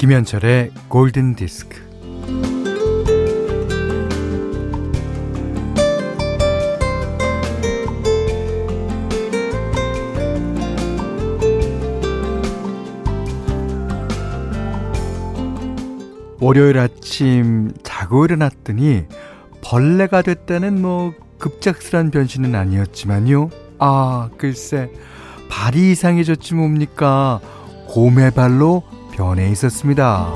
김현철의 골든 디스크. 월요일 아침 자고 일어났더니 벌레가 됐다는 뭐 급작스런 변신은 아니었지만요. 아, 글쎄, 발이 이상해졌지 뭡니까? 곰의 발로 변해 있었습니다.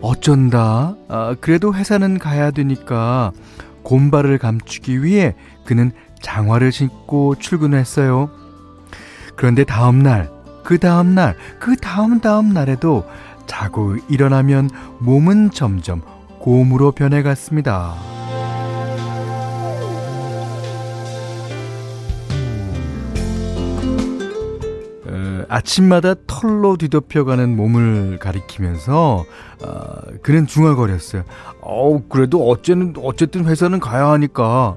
어쩐다. 아, 그래도 회사는 가야 되니까 곰발을 감추기 위해 그는 장화를 신고 출근했어요. 그런데 다음날, 그 다음날, 그 다음 다음 날에도 자고 일어나면 몸은 점점 곰으로 변해갔습니다. 아침마다 털로 뒤덮여가는 몸을 가리키면서 어, 그는 중얼거렸어요. 어우 그래도 어쨌든 어쨌든 회사는 가야 하니까.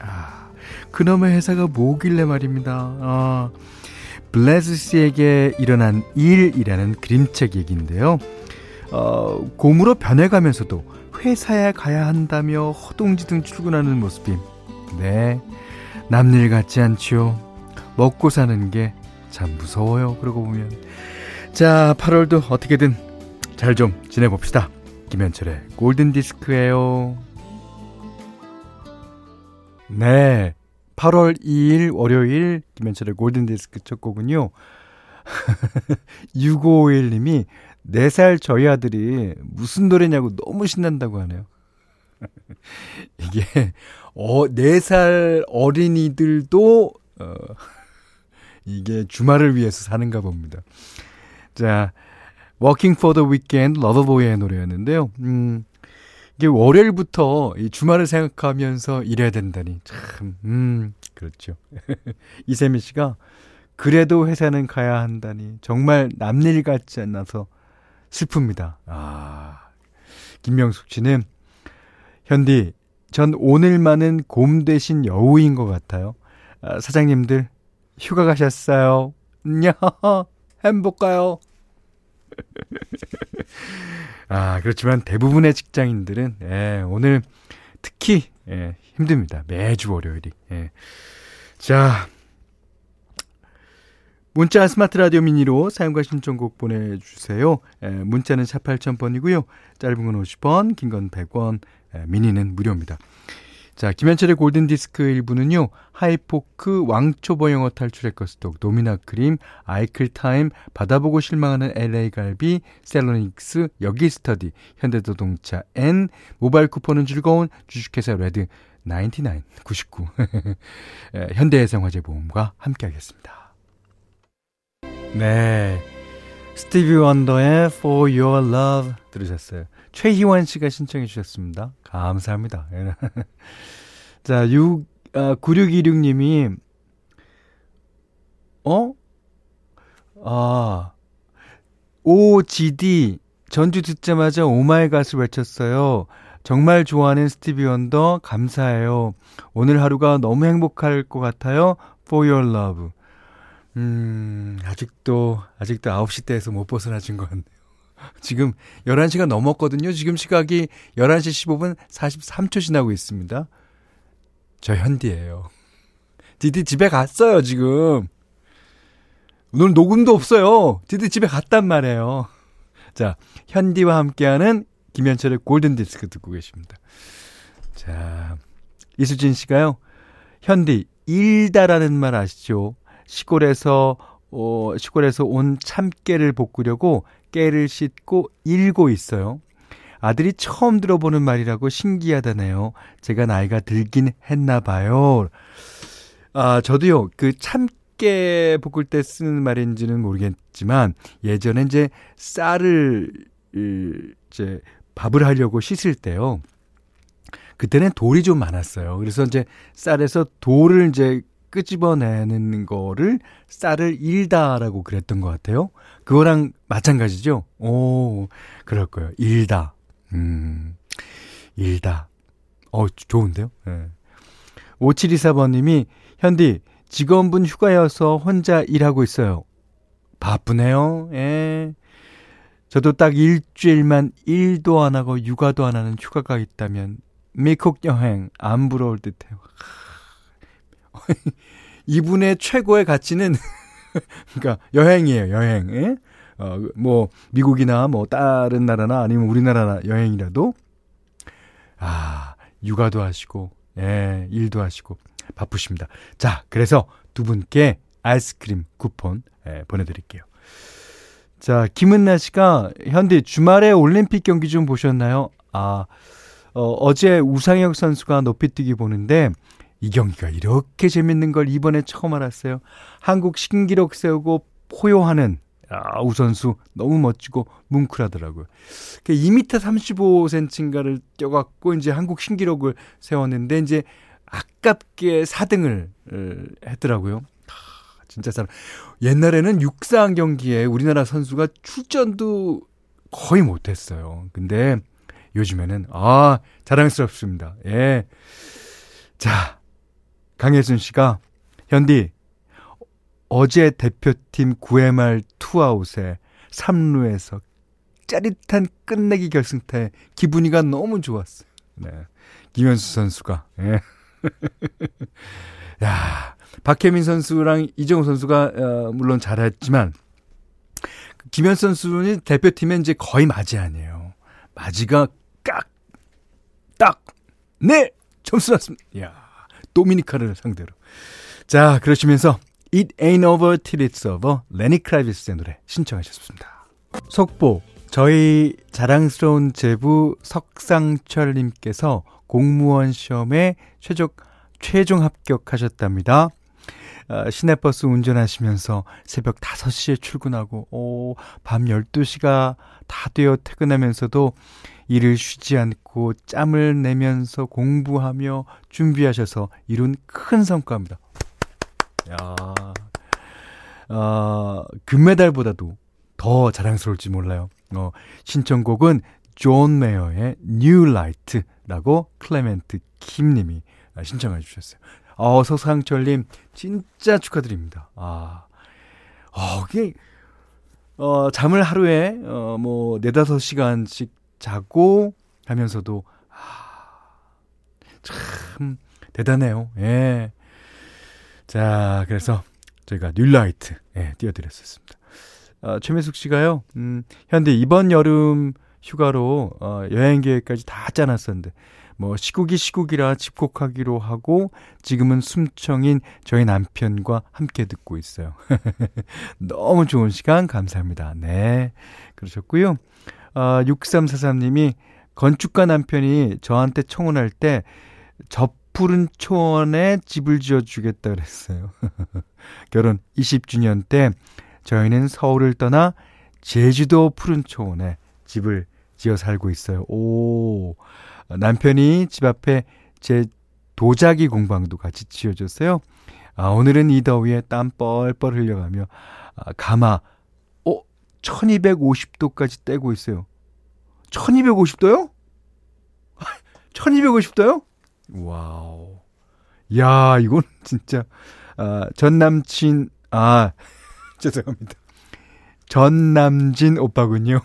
아, 그놈의 회사가 뭐길래 말입니다. 아, 블레즈 씨에게 일어난 일이라는 그림책 얘기인데요. 어, 곰으로 변해가면서도 회사에 가야 한다며 허둥지둥 출근하는 모습이 네 남일 같지 않지요. 먹고 사는 게 참 무서워요. 그러고 보면 자 8월도 어떻게든 잘 좀 지내봅시다. 김현철의 골든 디스크예요. 네. 8월 2일 월요일 김현철의 골든 디스크 첫 곡은요. 6551 님이 4살 저희 아들이 무슨 노래냐고 너무 신난다고 하네요. 이게 어 4살 어린이들도 어 이게 주말을 위해서 사는가 봅니다. 자, Working for the Weekend 러버보이의 노래였는데요. 음, 이게 월요일부터 이 주말을 생각하면서 일해야 된다니 참, 음, 그렇죠. 이세미 씨가 그래도 회사는 가야 한다니 정말 남일 같지 않아서 슬픕니다. 아, 김명숙 씨는 현디, 전 오늘만은 곰 대신 여우인 것 같아요. 아, 사장님들 휴가 가셨어요. 냐, 행복가요. 아, 그렇지만 대부분의 직장인들은, 예, 오늘 특히, 예, 힘듭니다. 매주 월요일이. 예. 자, 문자 스마트 라디오 미니로 사용과 신청곡 보내주세요. 예, 문자는 4 8000번이고요. 짧은 건 50원, 긴 건 100원, 예, 미니는 무료입니다. 자, 김현철의 골든디스크 1부는요, 하이포크, 왕초보 영어 탈출 해커스톡, 노미나 크림, 아이클타임, 받아보고 실망하는 LA 갈비, 셀러닉스, 여기 스터디, 현대자동차 N, 모바일 쿠폰은 즐거운 주식회사 레드 99, 99. 현대해상화재보험과 함께하겠습니다. 네. 스티비 원더의 For Your Love 들으셨어요. 최희원 씨가 신청해 주셨습니다. 감사합니다. 자, 6, 아, 9626님이, 어? 아, OGD, 전주 듣자마자 오마이갓을 외쳤어요. 정말 좋아하는 스티비 원더, 감사해요. 오늘 하루가 너무 행복할 것 같아요. For your love. 음, 아직도, 아직도 9시 대에서 못 벗어나진 것 같네요. 지금 11시가 넘었거든요. 지금 시각이 11시 15분 43초 지나고 있습니다. 저 현디예요. 디디 집에 갔어요, 지금. 오늘 녹음도 없어요. 디디 집에 갔단 말이에요. 자, 현디와 함께하는 김현철의 골든 디스크 듣고 계십니다. 자, 이수진 씨가요. 현디, 일다라는 말 아시죠? 시골에서 어, 시골에서 온 참깨를 볶으려고 깨를 씻고 일고 있어요. 아들이 처음 들어보는 말이라고 신기하다네요. 제가 나이가 들긴 했나 봐요. 아, 저도요, 그 참깨 볶을 때 쓰는 말인지는 모르겠지만, 예전에 이제 쌀을, 이제 밥을 하려고 씻을 때요. 그때는 돌이 좀 많았어요. 그래서 이제 쌀에서 돌을 이제 끄집어내는 거를 쌀을 일다라고 그랬던 것 같아요. 그거랑 마찬가지죠? 오, 그럴 거예요. 일다. 음, 일다. 어, 좋은데요? 예. 네. 5724번님이, 현디, 직원분 휴가여서 혼자 일하고 있어요. 바쁘네요. 예. 저도 딱 일주일만 일도 안 하고 육아도 안 하는 휴가가 있다면 미국 여행 안 부러울 듯해요. 이분의 최고의 가치는 그러니까 여행이에요, 여행. 예? 어, 뭐 미국이나 뭐 다른 나라나 아니면 우리나라 여행이라도 아, 육아도 하시고 예, 일도 하시고 바쁘십니다. 자, 그래서 두 분께 아이스크림 쿠폰 예, 보내 드릴게요. 자, 김은나 씨가 현대 주말에 올림픽 경기 좀 보셨나요? 아, 어, 어제 우상혁 선수가 높이뛰기 보는데 이 경기가 이렇게 재밌는 걸 이번에 처음 알았어요. 한국 신기록 세우고 포효하는 아, 우선수 너무 멋지고 뭉클하더라고요. 2m 35cm인가를 뛰어갖고 이제 한국 신기록을 세웠는데 이제 아깝게 4등을 했더라고요. 진짜 잘. 옛날에는 육상 경기에 우리나라 선수가 출전도 거의 못했어요. 근데 요즘에는 아 자랑스럽습니다. 예. 자 강혜순 씨가 현디 어제 대표팀 9회 말 투아웃에 3루에서 짜릿한 끝내기 결승타에 기분이가 너무 좋았어요. 네. 김현수 선수가. 예. 야, 박혜민 선수랑 이정우 선수가 어, 물론 잘했지만 김현수 선수는 대표팀에 이제 거의 맞이 아니에요. 맞이가 깍, 딱, 네! 점수 났습니다. 야 도미니카를 상대로. 자, 그러시면서 It Ain't Over Till It's Over 레니 크라비스의 노래 신청하셨습니다. 속보 저희 자랑스러운 제부 석상철님께서 공무원 시험에 최종, 최종 합격하셨답니다. 어, 시내버스 운전하시면서 새벽 5시에 출근하고, 오, 밤 12시가 다 되어 퇴근하면서도 일을 쉬지 않고 짬을 내면서 공부하며 준비하셔서 이룬 큰 성과입니다. 야, 어, 금메달보다도 더 자랑스러울지 몰라요. 어, 신청곡은 존 메이어의 New Light라고 클레멘트 김님이 신청해 주셨어요. 어, 서상철님, 진짜 축하드립니다. 아, 어, 이게, 어, 잠을 하루에, 어, 뭐, 네다섯 시간씩 자고 하면서도, 아, 참, 대단해요. 예. 자, 그래서 저희가 뉴라이트 예, 띄워드렸었습니다. 어, 최민숙 씨가요, 음, 현대 이번 여름 휴가로 어, 여행 계획까지 다 짜놨었는데, 뭐 시국이 시국이라 집콕하기로 하고 지금은 숨청인 저희 남편과 함께 듣고 있어요. 너무 좋은 시간 감사합니다. 네. 그러셨고요. 어, 6343님이 건축가 남편이 저한테 청혼할 때 접, 푸른 초원에 집을 지어주겠다 그랬어요. 결혼 20주년 때 저희는 서울을 떠나 제주도 푸른 초원에 집을 지어 살고 있어요. 오, 남편이 집 앞에 제 도자기 공방도 같이 지어줬어요. 아, 오늘은 이 더위에 땀 뻘뻘 흘려가며 아, 가마, 어, 1250도까지 떼고 있어요. 1250도요? 1250도요? 와우. 야, 이건 진짜, 아, 전 남친, 아, 죄송합니다. 전 남진 오빠군요.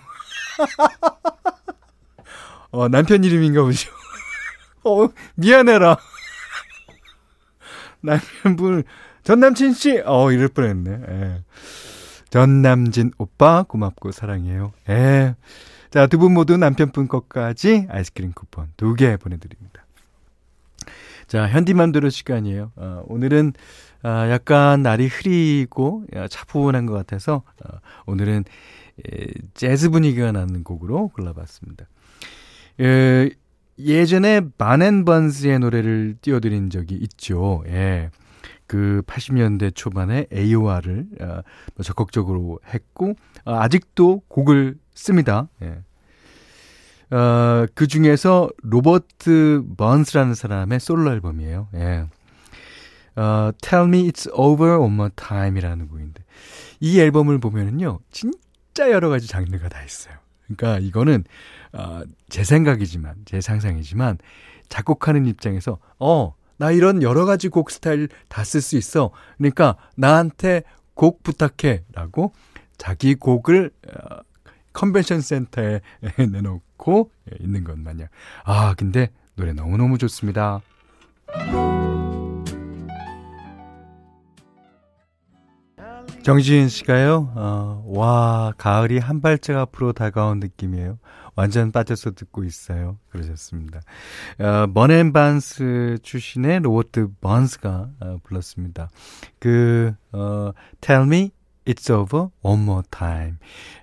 어, 남편 이름인가 보죠. 어, 미안해라. 남편분, 전 남친 씨, 어, 이럴 뻔 했네. 예. 전 남진 오빠, 고맙고 사랑해요. 예. 자, 두 분 모두 남편분 것까지 아이스크림 쿠폰 두 개 보내드립니다. 자, 현디맘대로 시간이에요. 어, 오늘은 어, 약간 날이 흐리고 차분한 것 같아서 어, 오늘은 에, 재즈 분위기가 나는 곡으로 골라봤습니다. 에, 예전에 만앤번스의 노래를 띄워드린 적이 있죠. 예. 그 80년대 초반에 AOR을 어, 뭐 적극적으로 했고 어, 아직도 곡을 씁니다. 예. 어, 그 중에서 로버트 번스라는 사람의 솔로 앨범이에요. 예. 어, Tell Me It's Over One More Time이라는 곡인데 이 앨범을 보면은요 진짜 여러 가지 장르가 다 있어요. 그러니까 이거는 어, 제 생각이지만 제 상상이지만 작곡하는 입장에서 어 나 이런 여러 가지 곡 스타일 다 쓸 수 있어. 그러니까 나한테 곡 부탁해. 라고 자기 곡을 어, 컨벤션 센터에 내놓고 있는 것 마냥. 아, 근데 노래 너무너무 좋습니다. 정지인 씨가요, 어, 와, 가을이 한 발짝 앞으로 다가온 느낌이에요. 완전 빠져서 듣고 있어요. 그러셨습니다. 어, 먼앤 반스 출신의 로버트 번스가 어, 불렀습니다. 그, 어, Tell Me It's Over One More Time.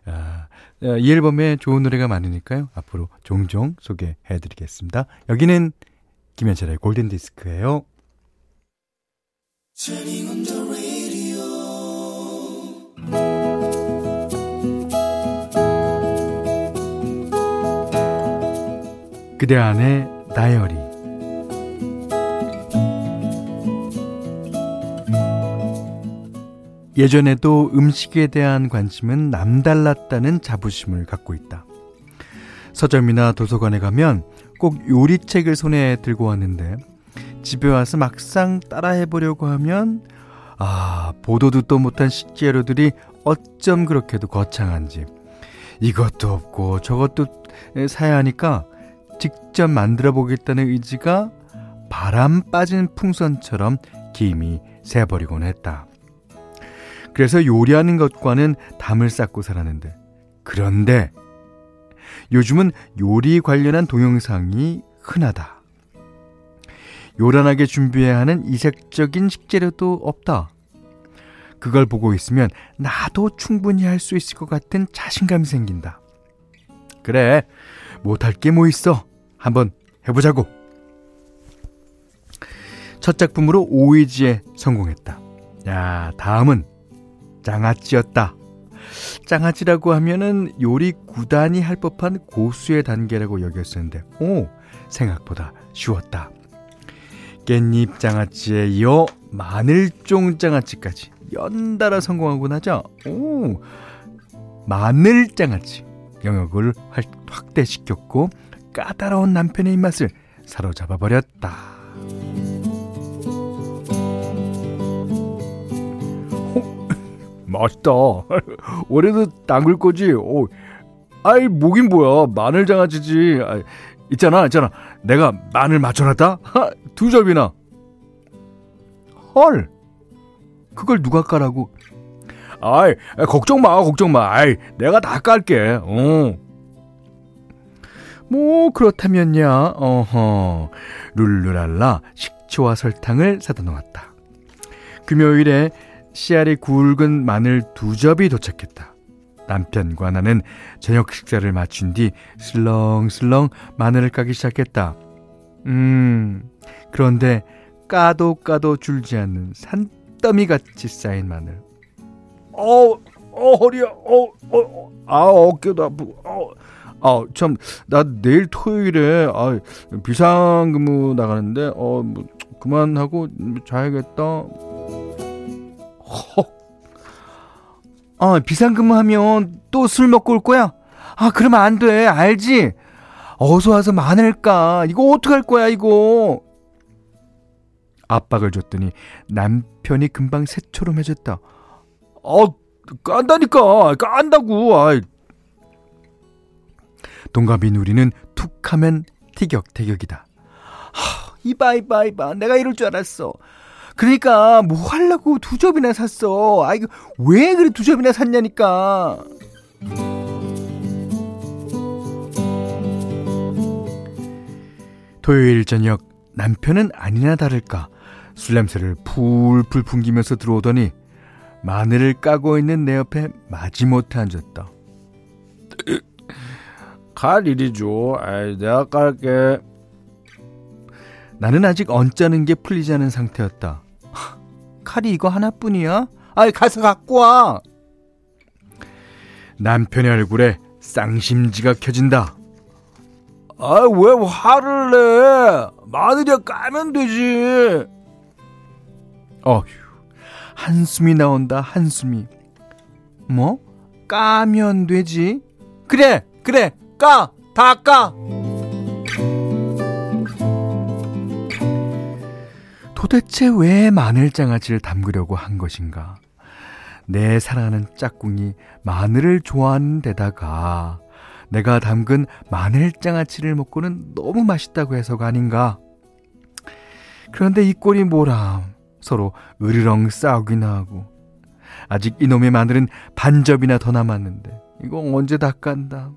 아, 어, 이 앨범에 좋은 노래가 많으니까요. 앞으로 종종 소개해 드리겠습니다. 여기는 김현철의 골든 디스크예요. 그대 안의 다이어리 예전에도 음식에 대한 관심은 남달랐다는 자부심을 갖고 있다. 서점이나 도서관에 가면 꼭 요리책을 손에 들고 왔는데 집에 와서 막상 따라해 보려고 하면 아, 보도 듣도 못한 식재료들이 어쩜 그렇게도 거창한지 이것도 없고 저것도 사야 하니까 직접 만들어 보겠다는 의지가 바람 빠진 풍선처럼 김이 새버리곤 했다. 그래서 요리하는 것과는 담을 쌓고 살았는데 그런데 요즘은 요리 관련한 동영상이 흔하다. 요란하게 준비해야 하는 이색적인 식재료도 없다. 그걸 보고 있으면 나도 충분히 할 수 있을 것 같은 자신감이 생긴다. 그래, 못할 게 뭐 있어. 한번 해보자고. 첫 작품으로 오이지에 성공했다. 야, 다음은 장아찌였다. 장아찌라고 하면은 요리 구단이 할 법한 고수의 단계라고 여겼었는데, 오, 생각보다 쉬웠다. 깻잎 장아찌에 이어 마늘종 장아찌까지 연달아 성공하고 나자, 오, 마늘 장아찌 영역을 확대시켰고, 까다로운 남편의 입맛을 사로잡아 버렸다. 맛있다. 올해도 담글 거지. 오, 아이 목인 뭐야? 마늘 장아찌지. 아이, 있잖아, 있잖아. 내가 마늘 맞춰놨다. 하, 두 접이나. 헐. 그걸 누가 까라고? 아이, 걱정 마, 걱정 마. 아이, 내가 다 깔게. 어. 뭐 그렇다면야. 어허. 룰루랄라 식초와 설탕을 사다 놓았다. 금요일에 씨알이 굵은 마늘 두 접이 도착했다. 남편과 나는 저녁 식사를 마친 뒤 슬렁슬렁 마늘을 까기 시작했다. 음, 그런데 까도 까도 줄지 않는 산더미 같이 쌓인 마늘. 어, 어, 허리야, 어, 어, 아, 어깨도 아프고, 어, 아, 참, 나 내일 토요일에, 아, 비상근무 나가는데, 어, 뭐, 그만하고 자야겠다. 헉. 아, 비상근무하면 또 술 먹고 올 거야? 아, 그러면 안 돼. 알지? 어서 와서 많을까? 이거 어떡할 거야, 이거? 압박을 줬더니 남편이 금방 새처럼 해졌다. 어, 깐다니까. 깐다고. 아 동갑이 누리는 툭 하면 티격태격이다. 하, 이봐, 이봐, 이봐. 내가 이럴 줄 알았어. 그러니까 뭐 하려고 두 접이나 샀어. 아 이거 왜 그래 두 접이나 샀냐니까. 토요일 저녁 남편은 아니나 다를까 술 냄새를 풀풀 풍기면서 들어오더니 마늘을 까고 있는 내 옆에 마지못해 앉았다. 칼 이리 줘. 아이, 내가 깔게. 나는 아직 언짢은 게 풀리지 않은 상태였다. 칼이 이거 하나뿐이야? 아이, 가서 갖고 와! 남편의 얼굴에 쌍심지가 켜진다. 아, 왜 화를 내? 마늘이야 까면 되지. 어휴, 한숨이 나온다, 한숨이. 뭐? 까면 되지? 그래, 그래, 까! 다 까! 도대체 왜 마늘 장아찌를 담그려고 한 것인가? 내 사랑하는 짝꿍이 마늘을 좋아하는 데다가 내가 담근 마늘 장아찌를 먹고는 너무 맛있다고 해서가 아닌가? 그런데 이 꼴이 뭐람? 서로 으르렁 싸우기나 하고 아직 이놈의 마늘은 반접이나 더 남았는데 이거 언제 다 깐다.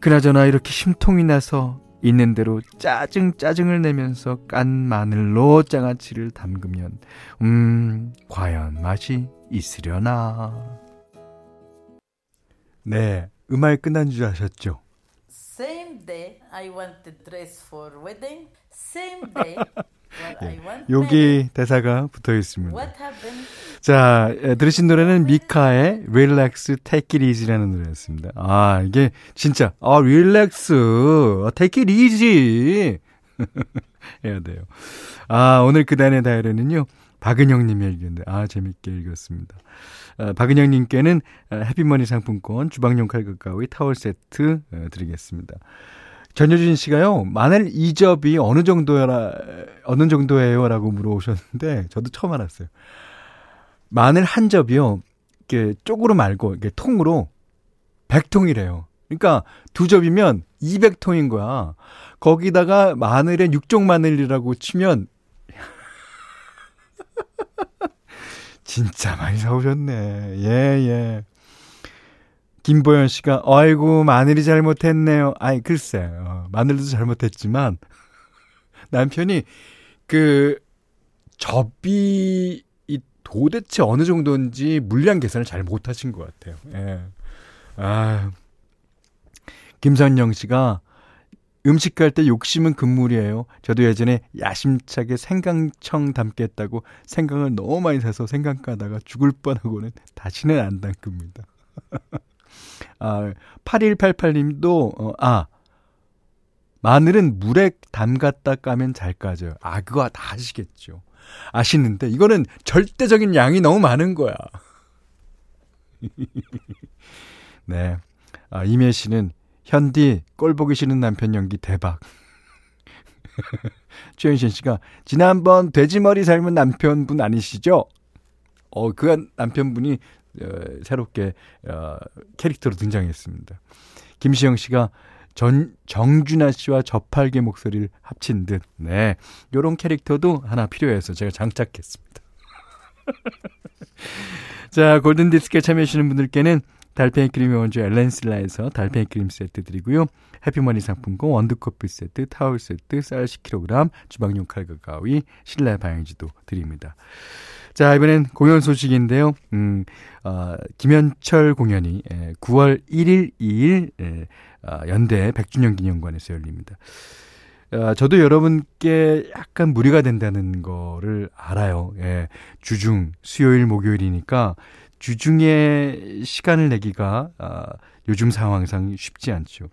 그나저나 이렇게 심통이 나서 있는 대로 짜증 짜증을 내면서 깐 마늘로 장아찌를 담그면 음 과연 맛이 있으려나 네 음악 끝난 줄 아셨죠? Same day I want the dress for wedding. Same day 예, 여기 대사가 붙어 있습니다. 자, 들으신 노래는 미카의 Relax Take It Easy라는 노래였습니다. 아, 이게 진짜, 아, Relax, Take It Easy. 해야 돼요. 아, 오늘 그단의 다이어리는요, 박은영 님이 읽었는데, 아, 재밌게 읽었습니다. 아, 박은영 님께는 해피머니 상품권, 주방용 칼국 가위, 타월 세트 드리겠습니다. 전효진 씨가요, 마늘 2접이 어느 정도라, 어느 정도예요? 라고 물어보셨는데, 저도 처음 알았어요. 마늘 한 접이요, 이렇게 쪽으로 말고, 이렇게 통으로 100통이래요. 그러니까 두 접이면 200통인 거야. 거기다가 마늘에 육종 마늘이라고 치면, 진짜 많이 사오셨네. 예, 예. 김보현 씨가 아이고 마늘이 잘못했네요. 아이 글쎄 어, 마늘도 잘못했지만 남편이 그 접이 이 도대체 어느 정도인지 물량 계산을 잘 못하신 것 같아요. 예. 아 김선영 씨가 음식 갈 때 욕심은 금물이에요. 저도 예전에 야심차게 생강청 담겠다고 생강을 너무 많이 사서 생강 까다가 죽을 뻔하고는 다시는 안 담급니다. 아, 8188님도, 어, 아, 마늘은 물에 담갔다 까면 잘 까져요. 아, 그거 다 아시겠죠. 아시는데, 이거는 절대적인 양이 너무 많은 거야. 네. 아, 이매 씨는, 현디, 꼴 보기 싫은 남편 연기 대박. 최현신 씨가, 지난번 돼지머리 삶은 남편분 아니시죠? 어, 그 남편분이 어, 새롭게 어, 캐릭터로 등장했습니다. 김시영 씨가 전 정준하 씨와 저팔계 목소리를 합친 듯, 네, 요런 캐릭터도 하나 필요해서 제가 장착했습니다. 자, 골든 디스크에 참여하시는 분들께는 달팽이 크림의 원조 엘렌슬라에서 달팽이 크림 세트 드리고요. 해피머니 상품권 원두커피 세트, 타월 세트, 쌀 10kg, 주방용 칼과 가위, 실내 방향지도 드립니다. 자, 이번엔 공연 소식인데요. 음, 어, 김현철 공연이 9월 1일, 2일 에, 어, 연대 100주년 기념관에서 열립니다. 어, 저도 여러분께 약간 무리가 된다는 거를 알아요. 예, 주중, 수요일, 목요일이니까 주중에 시간을 내기가 아, 요즘 상황상 쉽지 않죠.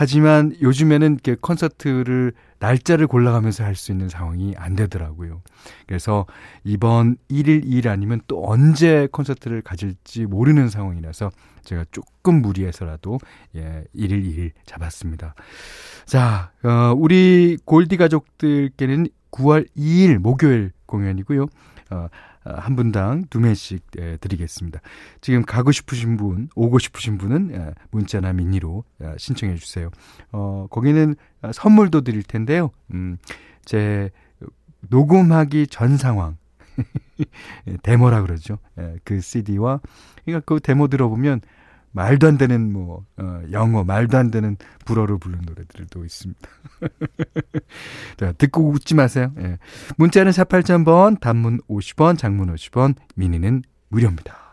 하지만 요즘에는 이렇게 콘서트를 날짜를 골라가면서 할 수 있는 상황이 안 되더라고요. 그래서 이번 1일 2일 아니면 또 언제 콘서트를 가질지 모르는 상황이라서 제가 조금 무리해서라도 예, 1일 2일 잡았습니다. 자, 어, 우리 골디 가족들께는 9월 2일 목요일 공연이고요. 어, 어, 한 분당 두 매씩 예, 드리겠습니다. 지금 가고 싶으신 분, 오고 싶으신 분은 예, 문자나 미니로 예, 신청해 주세요. 어, 거기는 선물도 드릴 텐데요. 음, 제 녹음하기 전 상황. 데모라 그러죠. 그 CD와 그러니까 그 데모 들어보면 말도 안 되는 뭐 어, 영어 말도 안 되는 불어를 부르는 노래들도 있습니다. 자, 듣고 웃지 마세요. 예. 문자는 4 8 0 0 0번 단문 50원, 장문 50원, 미니는 무료입니다.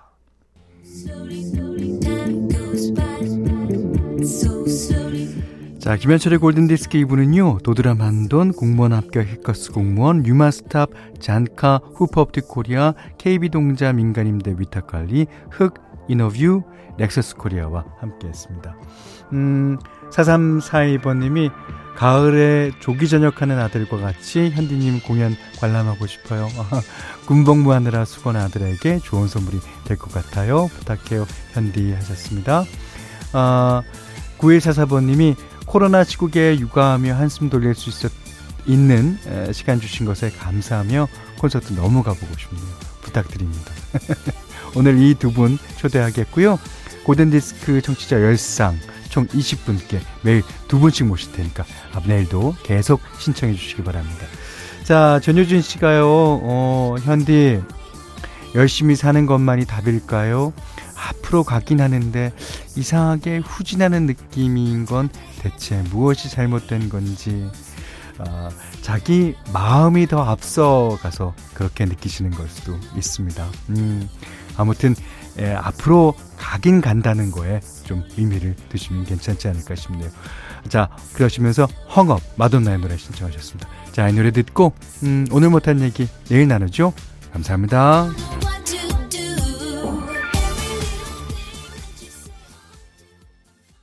자, 김현철의 골든디스크 2부는요, 도드람 한돈, 공무원 합격 해커스 공무원, 뉴마스탑, 잔카, 후퍼업틱 코리아, KB동자 민간임대 위탁관리, 흑, 인어뷰, 넥서스 코리아와 함께 했습니다. 음, 4342번님이 가을에 조기 전역하는 아들과 같이 현디님 공연 관람하고 싶어요. 군복무하느라 수고한 아들에게 좋은 선물이 될 것 같아요. 부탁해요. 현디 하셨습니다. 아, 9144번님이 코로나 시국에 육아하며 한숨 돌릴 수 있었 있는 시간 주신 것에 감사하며 콘서트 너무 가보고 싶네요. 부탁드립니다. 오늘 이 두 분 초대하겠고요. 고든디스크 청취자 열상 총 20분께 매일 두 분씩 모실 테니까 내일도 계속 신청해 주시기 바랍니다. 자, 전효준 씨가요, 어, 현디, 열심히 사는 것만이 답일까요? 앞으로 가긴 하는데 이상하게 후진하는 느낌인 건 대체 무엇이 잘못된 건지 어, 자기 마음이 더 앞서가서 그렇게 느끼시는 걸 수도 있습니다. 음, 아무튼 예, 앞으로 가긴 간다는 거에 좀 의미를 두시면 괜찮지 않을까 싶네요. 자, 그러시면서 헝업 마돈나의 노래 신청하셨습니다. 자, 이 노래 듣고 음, 오늘 못한 얘기 내일 나누죠. 감사합니다.